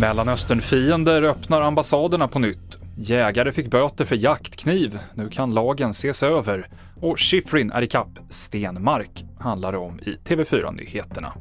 Mellanösternfiender öppnar ambassaderna på nytt. Jägare fick böter för jaktkniv. Nu kan lagen ses över. Och Schifrin är ikapp Stenmark, handlar det om i TV4-nyheterna.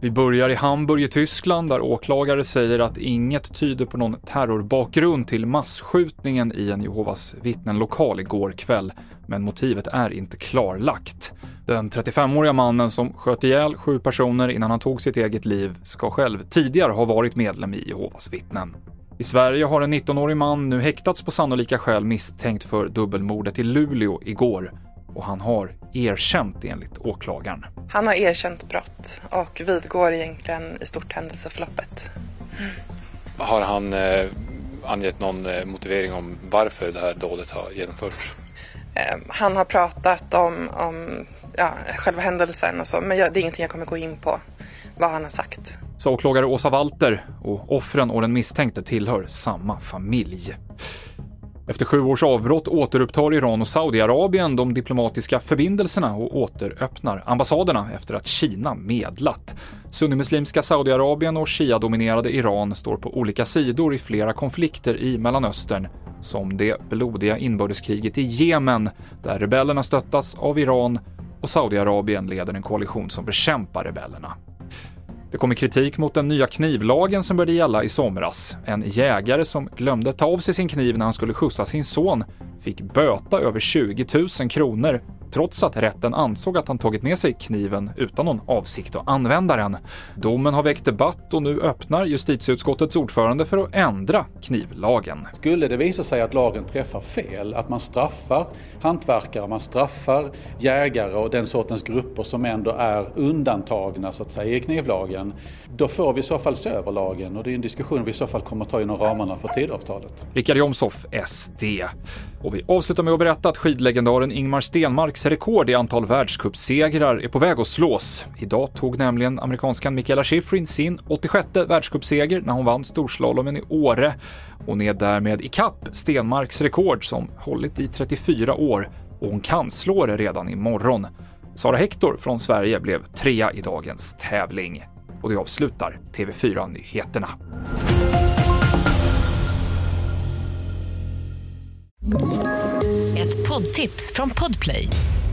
Vi börjar i Hamburg i Tyskland där åklagare säger att inget tyder på någon terrorbakgrund till massskjutningen i en Jehovas vittnen-lokal igår kväll, men motivet är inte klarlagt. Den 35-åriga mannen som sköt ihjäl sju personer innan han tog sitt eget liv ska själv tidigare ha varit medlem i Jehovas vittnen. I Sverige har en 19-årig man nu häktats på sannolika skäl misstänkt för dubbelmordet i Luleå igår och han har erkänt enligt åklagaren. Han har erkänt brott och vidgår egentligen i stort händelseförloppet. Mm. Har han eh, angett någon eh, motivering om varför det här dådet har genomförts? Eh, han har pratat om, om ja, själva händelsen och så, men jag, det är ingenting jag kommer gå in på vad han har sagt. Sa åklagare Åsa Walter och offren och den misstänkte tillhör samma familj. Efter sju års avbrott återupptar Iran och Saudiarabien de diplomatiska förbindelserna och återöppnar ambassaderna efter att Kina medlat. Sunnimuslimska Saudiarabien och Shia-dominerade Iran står på olika sidor i flera konflikter i Mellanöstern, som det blodiga inbördeskriget i Jemen, där rebellerna stöttas av Iran och Saudiarabien leder en koalition som bekämpar rebellerna. Det kommer kritik mot den nya knivlagen som började gälla i somras. En jägare som glömde ta av sig sin kniv när han skulle skjutsa sin son fick böta över 20 000 kronor trots att rätten ansåg att han tagit med sig kniven utan någon avsikt att använda den. Domen har väckt debatt och nu öppnar justitieutskottets ordförande för att ändra knivlagen. Skulle det visa sig att lagen träffar fel, att man straffar hantverkare, man straffar jägare och den sortens grupper som ändå är undantagna så att säga i knivlagen, då får vi i så fall se över lagen och det är en diskussion vi i så fall kommer att ta inom ramarna för tidavtalet. Richard Jomshoff, SD. Och vi avslutar med att berätta att skidlegendaren Ingmar Stenmarks rekord i antal världscupsegrar är på väg att slås. Idag tog nämligen amerikanskan Mikaela Shiffrin sin 86 världscupseger när hon vann storslalomen i Åre. Hon är därmed ikapp Stenmarks rekord som hållit i 34 år och hon kan slå det redan imorgon. Sara Hector från Sverige blev trea i dagens tävling. Och det avslutar TV4-nyheterna. Ett poddtips från Podplay.